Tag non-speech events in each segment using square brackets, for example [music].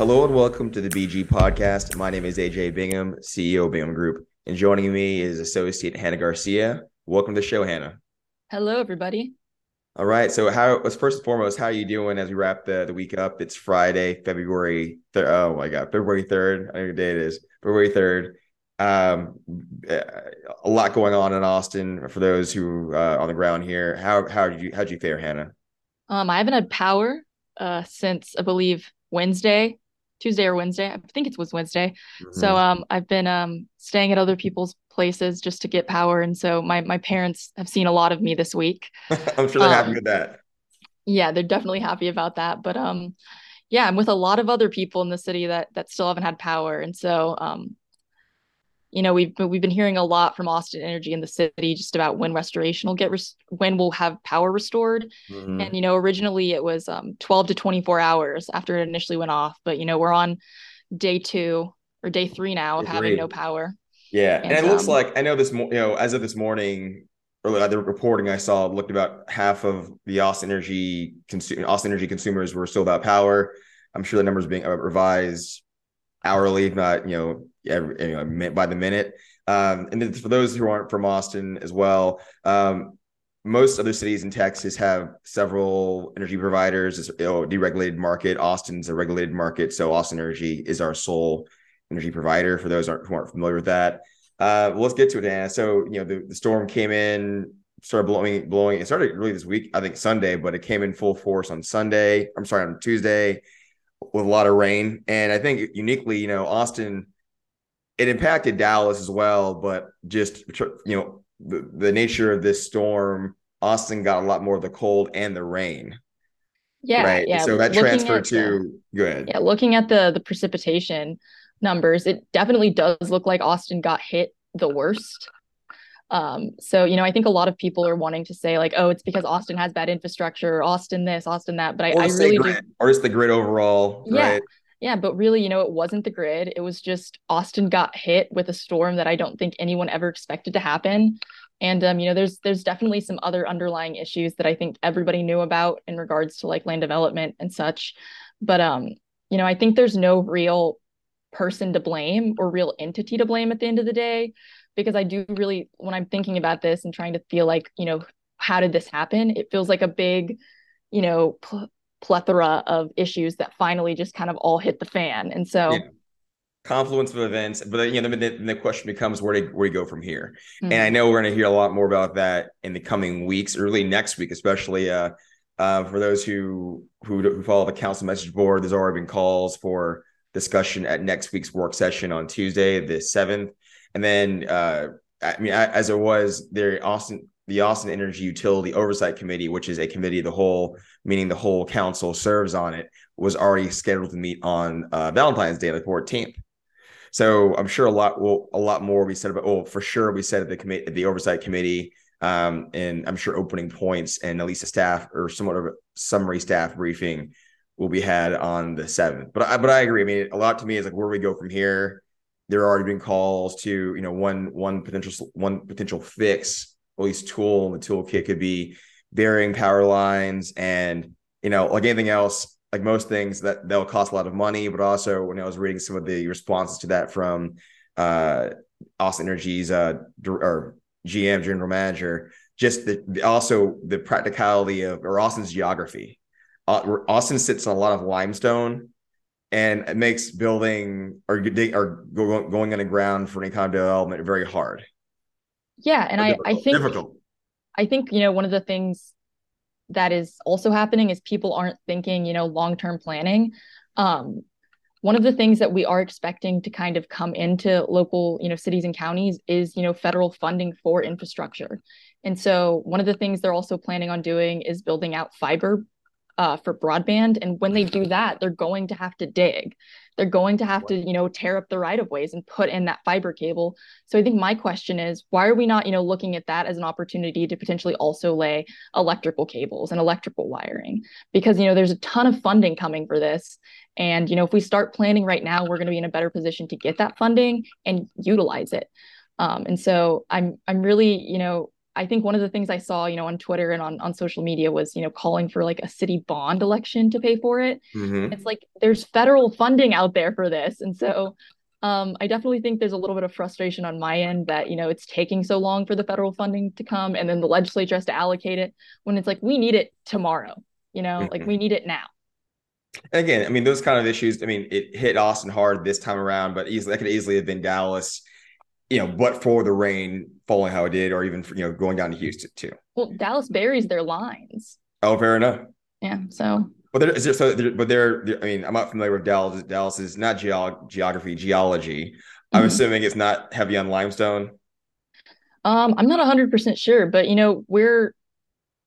Hello and welcome to the BG podcast. My name is AJ Bingham, CEO of Bingham Group, and joining me is Associate Hannah Garcia. Welcome to the show, Hannah. Hello, everybody. All right. So, how was first and foremost, how are you doing as we wrap the, the week up? It's Friday, February. Th- oh my God, February third. I know what day it is. February third. Um, a lot going on in Austin for those who uh, on the ground here. How how did you how did you fare, Hannah? Um, I haven't had power uh since I believe Wednesday. Tuesday or Wednesday. I think it was Wednesday. Mm-hmm. So um I've been um staying at other people's places just to get power. And so my my parents have seen a lot of me this week. [laughs] I'm sure they're um, happy with that. Yeah, they're definitely happy about that. But um yeah, I'm with a lot of other people in the city that that still haven't had power. And so um you know we've we've been hearing a lot from Austin Energy in the city just about when restoration will get res- when we'll have power restored. Mm-hmm. And you know originally it was um 12 to 24 hours after it initially went off, but you know we're on day 2 or day 3 now of having no power. Yeah, and, and it um, looks like I know this you know as of this morning earlier the reporting I saw looked about half of the Austin Energy consu- Austin Energy consumers were still without power. I'm sure the numbers being uh, revised hourly, if not you know every, by the minute. Um, and then for those who aren't from Austin as well, um, most other cities in Texas have several energy providers. It's a deregulated market. Austin's a regulated market, so Austin Energy is our sole energy provider. For those aren't, who aren't familiar with that, uh, well, let's get to it, Hannah. So you know the, the storm came in, started blowing, blowing. It started really this week, I think Sunday, but it came in full force on Sunday. I'm sorry, on Tuesday with a lot of rain. And I think uniquely, you know, Austin, it impacted Dallas as well, but just, you know, the, the nature of this storm, Austin got a lot more of the cold and the rain. Yeah. Right. Yeah. So that transferred to, the, go. Yeah. Looking at the, the precipitation numbers, it definitely does look like Austin got hit the worst. Um, so you know, I think a lot of people are wanting to say like, oh, it's because Austin has bad infrastructure, Austin this, Austin that. But I, I really grid, do... or just the grid overall. Yeah. Right? Yeah, but really, you know, it wasn't the grid. It was just Austin got hit with a storm that I don't think anyone ever expected to happen. And um, you know, there's there's definitely some other underlying issues that I think everybody knew about in regards to like land development and such. But um, you know, I think there's no real person to blame or real entity to blame at the end of the day because I do really, when I'm thinking about this and trying to feel like, you know, how did this happen? It feels like a big, you know, pl- plethora of issues that finally just kind of all hit the fan. And so, yeah. confluence of events, but you know, the, the question becomes where do where do you go from here? Mm-hmm. And I know we're going to hear a lot more about that in the coming weeks, early next week, especially uh, uh, for those who, who who follow the council message board. There's already been calls for discussion at next week's work session on Tuesday, the seventh. And then, uh, I mean, as it was, there Austin, the Austin Energy Utility Oversight Committee, which is a committee of the whole, meaning the whole council serves on it, was already scheduled to meet on uh, Valentine's Day, the 14th. So I'm sure a lot will a lot more we said about. Oh, for sure, we said at the committee, the oversight committee, um, and I'm sure opening points and at least a staff or somewhat of a summary staff briefing will be had on the seventh. But I, but I agree. I mean, a lot to me is like where do we go from here? there are already been calls to you know one one potential one potential fix least tool in the toolkit could be burying power lines and you know like anything else like most things that they'll cost a lot of money but also when i was reading some of the responses to that from uh austin energy's uh or gm general manager just the also the practicality of or austin's geography uh, austin sits on a lot of limestone and it makes building or or going underground for any kind of development very hard. Yeah, and I I think difficult. I think you know one of the things that is also happening is people aren't thinking you know long term planning. Um, one of the things that we are expecting to kind of come into local you know cities and counties is you know federal funding for infrastructure and so one of the things they're also planning on doing is building out fiber uh, for broadband. And when they do that, they're going to have to dig. They're going to have to, you know, tear up the right of ways and put in that fiber cable. So I think my question is, why are we not, you know, looking at that as an opportunity to potentially also lay electrical cables and electrical wiring? Because, you know, there's a ton of funding coming for this. And, you know, if we start planning right now, we're going to be in a better position to get that funding and utilize it. Um, and so I'm I'm really, you know, I think one of the things I saw, you know, on Twitter and on, on social media was, you know, calling for like a city bond election to pay for it. Mm-hmm. It's like there's federal funding out there for this. And so um, I definitely think there's a little bit of frustration on my end that, you know, it's taking so long for the federal funding to come and then the legislature has to allocate it when it's like we need it tomorrow, you know, mm-hmm. like we need it now. Again, I mean, those kind of issues, I mean, it hit Austin hard this time around, but easily that could easily have been Dallas you know, but for the rain falling how it did, or even for, you know going down to Houston too. Well, Dallas buries their lines. Oh, fair enough. Yeah. So. But there, is there, so, there, but they're, I mean, I'm not familiar with Dallas. Dallas is not geog- geography, geology. I'm mm-hmm. assuming it's not heavy on limestone. Um, I'm not 100 percent sure, but you know, we're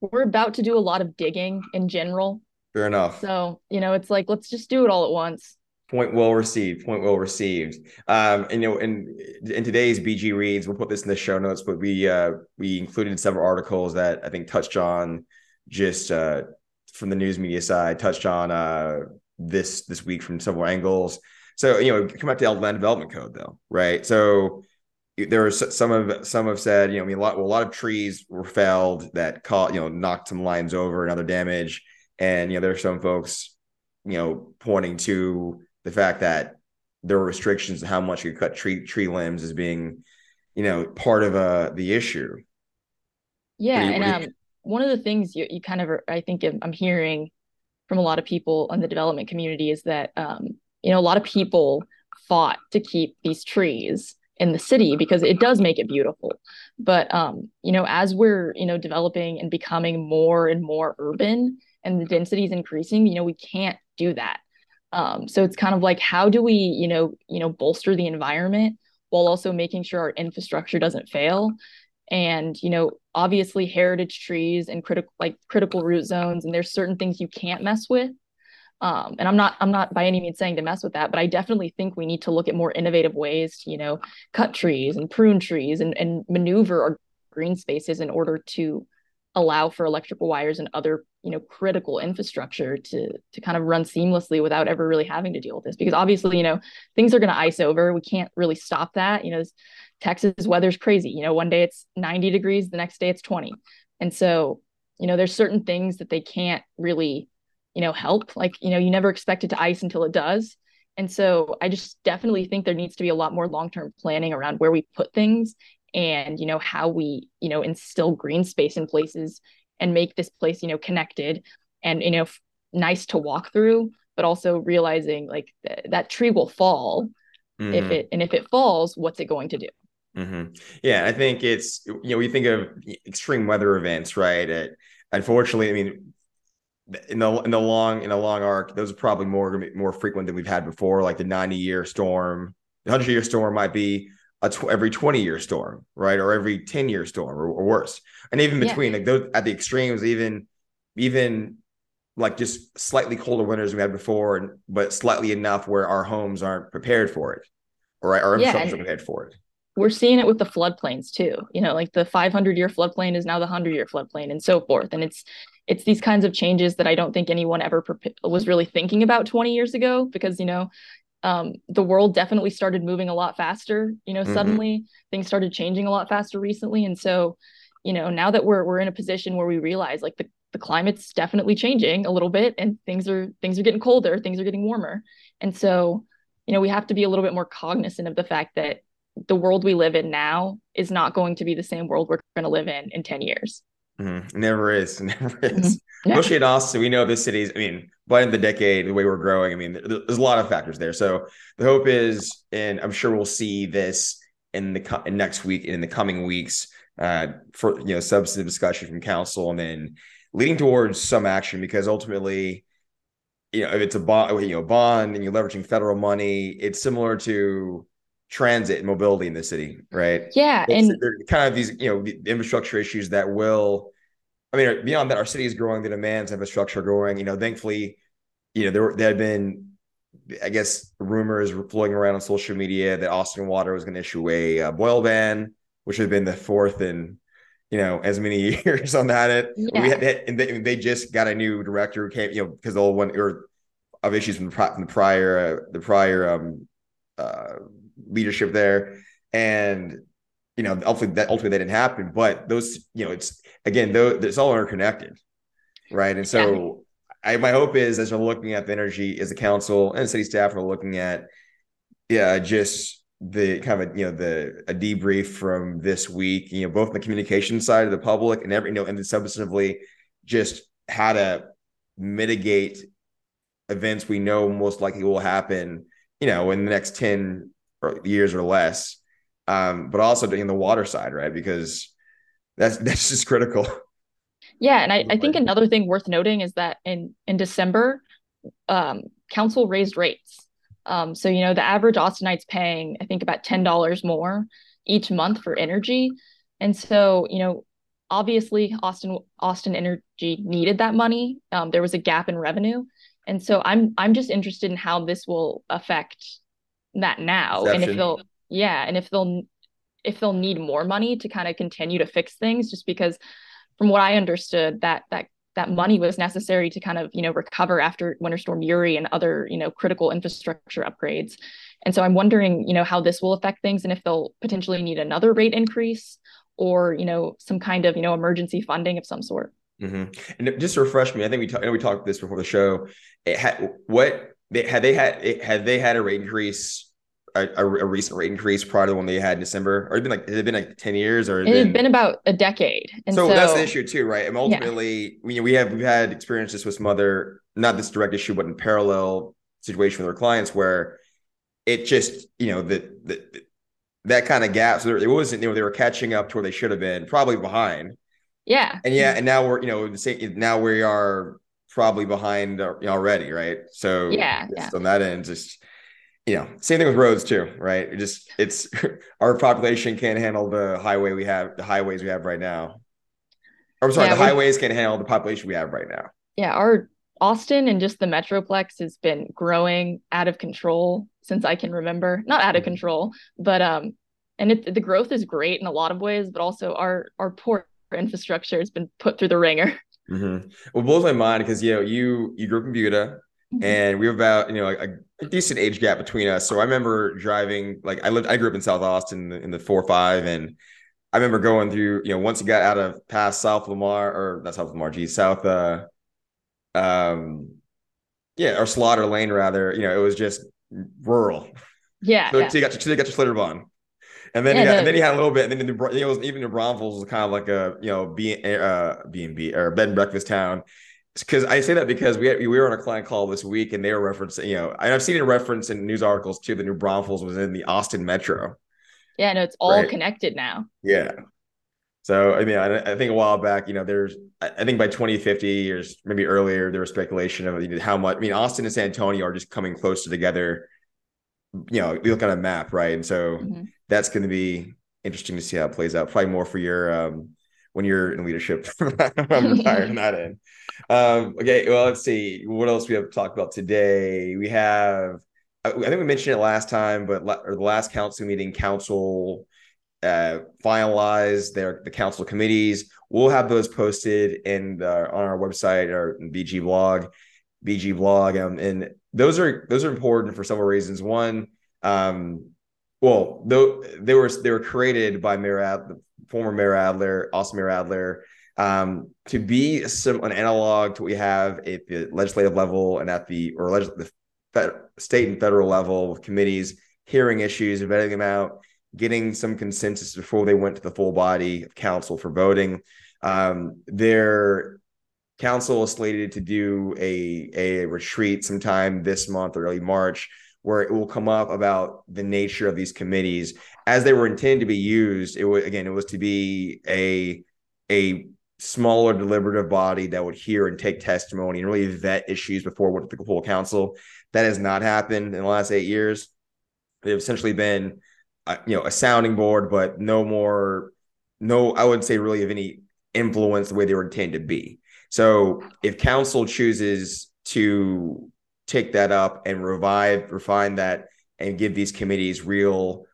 we're about to do a lot of digging in general. Fair enough. So you know, it's like let's just do it all at once. Point well received. Point well received. Um, and you know, in in today's BG reads, we'll put this in the show notes, but we uh we included several articles that I think touched on just uh from the news media side, touched on uh this this week from several angles. So you know, come back to the land development code though, right? So there are some of some have said, you know, I mean, a lot well, a lot of trees were felled that caught, you know, knocked some lines over and other damage, and you know, there's some folks, you know, pointing to the fact that there were restrictions to how much you could cut tree tree limbs as being, you know, part of uh the issue. Yeah, you, and um, one of the things you you kind of I think I'm hearing from a lot of people in the development community is that um, you know a lot of people fought to keep these trees in the city because it does make it beautiful but um, you know as we're you know developing and becoming more and more urban and the density is increasing you know we can't do that um, so it's kind of like how do we, you know, you know, bolster the environment while also making sure our infrastructure doesn't fail. And you know, obviously heritage trees and critical like critical root zones, and there's certain things you can't mess with. Um, and I'm not I'm not by any means saying to mess with that, but I definitely think we need to look at more innovative ways to, you know, cut trees and prune trees and, and maneuver our green spaces in order to allow for electrical wires and other you know critical infrastructure to to kind of run seamlessly without ever really having to deal with this. Because obviously you know things are going to ice over. We can't really stop that. You know texas weather's crazy. You know one day it's 90 degrees the next day it's 20 and so you know there's certain things that they can't really you know help. Like you know you never expect it to ice until it does. And so i just definitely think there needs to be a lot more long-term planning around where we put things and you know how we you know instill green space in places and make this place you know connected and you know f- nice to walk through but also realizing like th- that tree will fall mm-hmm. if it and if it falls what's it going to do mm-hmm. yeah i think it's you know we think of extreme weather events right it, unfortunately i mean in the in the long in a long arc those are probably more more frequent than we've had before like the 90 year storm the 100 year storm might be a tw- every 20 year storm, right? Or every 10 year storm or, or worse. And even between yeah. like those at the extremes, even even like just slightly colder winters we had before, and but slightly enough where our homes aren't prepared for it. Or our infrastructure yeah, prepared for it. We're seeing it with the floodplains too. You know, like the 500 year floodplain is now the 100 year floodplain and so forth. And it's it's these kinds of changes that I don't think anyone ever was really thinking about 20 years ago because you know um, the world definitely started moving a lot faster. You know, mm-hmm. suddenly things started changing a lot faster recently, and so you know now that we're we're in a position where we realize like the the climate's definitely changing a little bit, and things are things are getting colder, things are getting warmer, and so you know we have to be a little bit more cognizant of the fact that the world we live in now is not going to be the same world we're going to live in in 10 years Mm-hmm. Never is. [laughs] Never is. Especially in Austin, we know the cities. I mean, by the, the decade, the way we're growing, I mean, there's a lot of factors there. So the hope is, and I'm sure we'll see this in the in next week and in the coming weeks uh, for you know substantive discussion from council, and then leading towards some action because ultimately, you know, if it's a bond, you know, bond, and you're leveraging federal money, it's similar to transit and mobility in the city, right? Yeah, it's, and kind of these you know the infrastructure issues that will. I mean, beyond that, our city is growing. The demands infrastructure growing. You know, thankfully, you know there there had been, I guess, rumors floating around on social media that Austin Water was going to issue a uh, boil ban, which had been the fourth in you know as many [laughs] years on that. It yeah. we had and they, they just got a new director who came, you know, because the old one or of issues from the, from the prior uh, the prior um uh leadership there. And you know, ultimately that ultimately that didn't happen. But those, you know, it's again, though it's all interconnected, right? And so yeah. I my hope is as we're looking at the energy as the council and city staff are looking at, yeah, just the kind of a, you know the a debrief from this week, you know, both the communication side of the public and every you know, and then substantively just how to mitigate events we know most likely will happen, you know, in the next 10 years or less. Um, but also in the water side, right? Because that's [laughs] that's just critical. Yeah, and I, I think another thing worth noting is that in in December, um, council raised rates. Um, so you know the average Austinites paying I think about ten dollars more each month for energy, and so you know obviously Austin Austin Energy needed that money. Um, there was a gap in revenue, and so I'm I'm just interested in how this will affect that now, and if they'll yeah, and if they'll if they'll need more money to kind of continue to fix things, just because from what I understood that that that money was necessary to kind of you know recover after winter storm uri and other you know critical infrastructure upgrades and so i'm wondering you know how this will affect things and if they'll potentially need another rate increase or you know some kind of you know emergency funding of some sort mm-hmm. and just to refresh me i think we, talked. We talked this before the show it had what they had they had had they had a rate increase a, a, recent rate increase prior to the one they had in December? Or it been like it been like 10 years or it has been, been, about a decade. And so, so that's the issue too, right? And ultimately, yeah. we, we have we've had experiences with some other not this direct issue, but in parallel situation with our clients where it just, you know, the, the that kind of gap. So it wasn't, you know, they were catching up to where they should have been, probably behind. Yeah. And yeah, and now we're, you know, now we are probably behind uh, already, right? So yeah, yeah. on that end, just you know, same thing with roads too, right? It just it's [laughs] our population can't handle the highway we have, the highways we have right now. I'm sorry, yeah, the highways can't handle the population we have right now. Yeah, our Austin and just the Metroplex has been growing out of control since I can remember. Not out of mm-hmm. control, but um, and it, the growth is great in a lot of ways, but also our our poor infrastructure has been put through the ringer. Mm-hmm. Well, blows my mind because you know you you grew up in Buda. And we were about you know a, a, decent age gap between us. So I remember driving like I lived I grew up in South Austin in the, in the four or five, and I remember going through you know once you got out of past South Lamar or not South Lamar, geez, South uh um yeah or Slaughter Lane rather. You know it was just rural. Yeah. So, yeah. you got your, so you got your Schlitterbahn. And then, yeah, you got, the, and then you had a little bit, and then the, you know, even New Braunfels was kind of like a you know B uh B and B or bed and breakfast town because I say that because we had, we were on a client call this week and they were referencing, you know, and I've seen a reference in news articles too. The New Braunfels was in the Austin Metro. Yeah, no, it's all right? connected now. Yeah. So I mean, I, I, think a while back, you know, there's I think by 2050 or maybe earlier, there was speculation of you know, how much. I mean, Austin and San Antonio are just coming closer together. You know, you look at a map, right? And so mm-hmm. that's going to be interesting to see how it plays out. Probably more for your um, when you're in leadership. I'm retired on that end. Um, okay, well, let's see what else we have to talk about today. We have, I think we mentioned it last time, but or the last council meeting, council uh, finalized their the council committees. We'll have those posted in the, on our website or BG blog, BG blog, um, and those are those are important for several reasons. One, um, well, though they were they were created by Mayor Ad, former Mayor Adler, Austin Mayor Adler, um, to be sim- an analog to what we have at the legislative level and at the or the fed- state and federal level with committees hearing issues, vetting them out, getting some consensus before they went to the full body of council for voting. Um, their council is slated to do a a retreat sometime this month, early March, where it will come up about the nature of these committees as they were intended to be used. It was again, it was to be a a smaller deliberative body that would hear and take testimony and really vet issues before what the full council. That has not happened in the last eight years. They've essentially been, uh, you know, a sounding board, but no more, no, I wouldn't say really of any influence the way they were intended to be. So if council chooses to take that up and revive, refine that, and give these committees real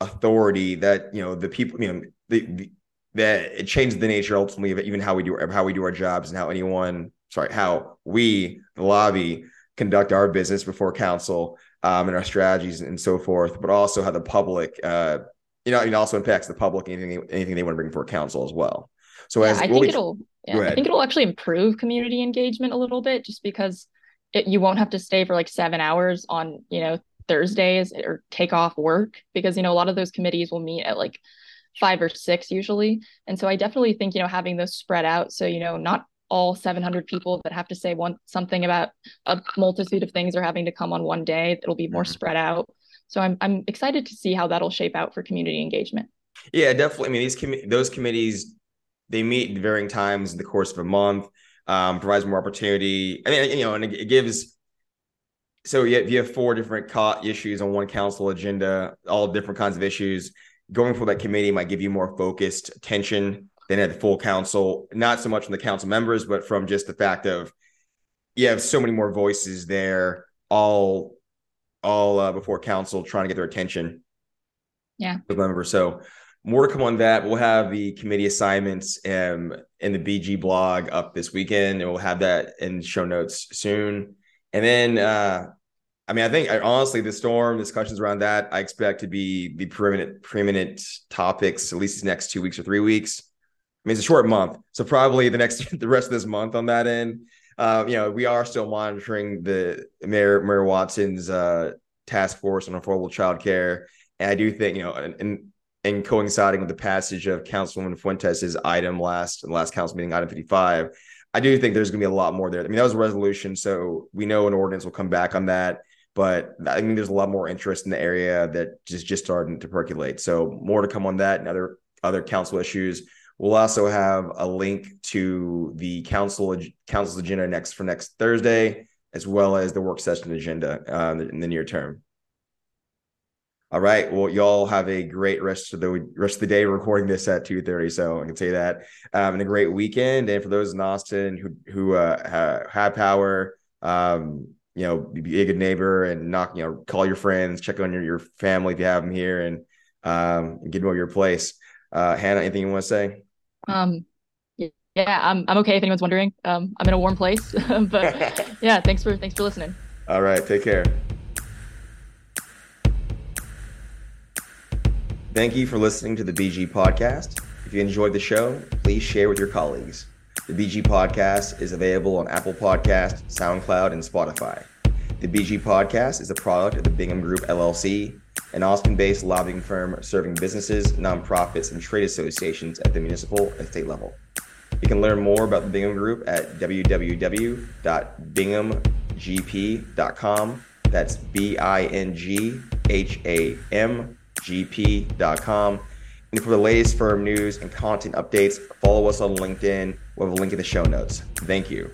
authority that you know the people, you know, the, the that it changed the nature ultimately of even how we do how we do our jobs and how anyone sorry how we the lobby conduct our business before council um, and our strategies and so forth but also how the public uh, you know, it also impacts the public anything anything they want to bring before council as well. So yeah, as I think it'll yeah, I think it'll actually improve community engagement a little bit just because it, you won't have to stay for like seven hours on you know Thursdays or take off work because you know a lot of those committees will meet at like five or six usually. And so I definitely think, you know, having those spread out. So, you know, not all 700 people that have to say one something about a multitude of things are having to come on one day. It'll be more mm-hmm. spread out. So I'm I'm excited to see how that'll shape out for community engagement. Yeah, definitely. I mean, these com- those committees they meet at varying times in the course of a month. Um, provides more opportunity. I mean, you know, and it, it gives. So you have, you have four different co- issues on one council agenda, all different kinds of issues going for that committee might give you more focused attention than at the full council. Not so much from the council members, but from just the fact of you have so many more voices there, all all uh, before council trying to get their attention. Yeah, the members. So more to come on that. We'll have the committee assignments um, in the BG blog up this weekend, and we'll have that in show notes soon. And then uh, I mean, I think I, honestly, the storm discussions around that, I expect to be the preeminent preeminent topics at least the next two weeks or three weeks. I mean, it's a short month, so probably the next [laughs] the rest of this month on that end. Uh, you know, we are still monitoring the Mayor Mayor Watson's uh, task force on affordable childcare, and I do think you know, and and coinciding with the passage of Councilwoman Fuentes' item last last council meeting, item fifty five. I do think there's going to be a lot more there. I mean, that was a resolution, so we know an ordinance will come back on that but I think there's a lot more interest in the area that just just starting to percolate. So more to come on that and other other council issues. We'll also have a link to the council council's agenda next for next Thursday, as well as the work session agenda uh, in the near term. All right. Well, y'all have a great rest of the rest of the day. recording this at two thirty, so I can say that. Um, and a great weekend. And for those in Austin who who uh, have power, um, you know, be a good neighbor and knock, you know, call your friends, check on your, your family if you have them here and um, get them over your place. Uh, Hannah, anything you want to say? Um, yeah, I'm, I'm okay. If anyone's wondering, um, I'm in a warm place, [laughs] but [laughs] yeah, thanks for, thanks for listening. All right. Take care. Thank you for listening to the BG podcast. If you enjoyed the show, please share with your colleagues. The BG Podcast is available on Apple Podcast, SoundCloud, and Spotify. The BG Podcast is a product of the Bingham Group LLC, an Austin-based lobbying firm serving businesses, nonprofits, and trade associations at the municipal and state level. You can learn more about the Bingham Group at www.binghamgp.com. That's B I N G H A M G P.com and for the latest firm news and content updates, follow us on LinkedIn. We'll have a link in the show notes. Thank you.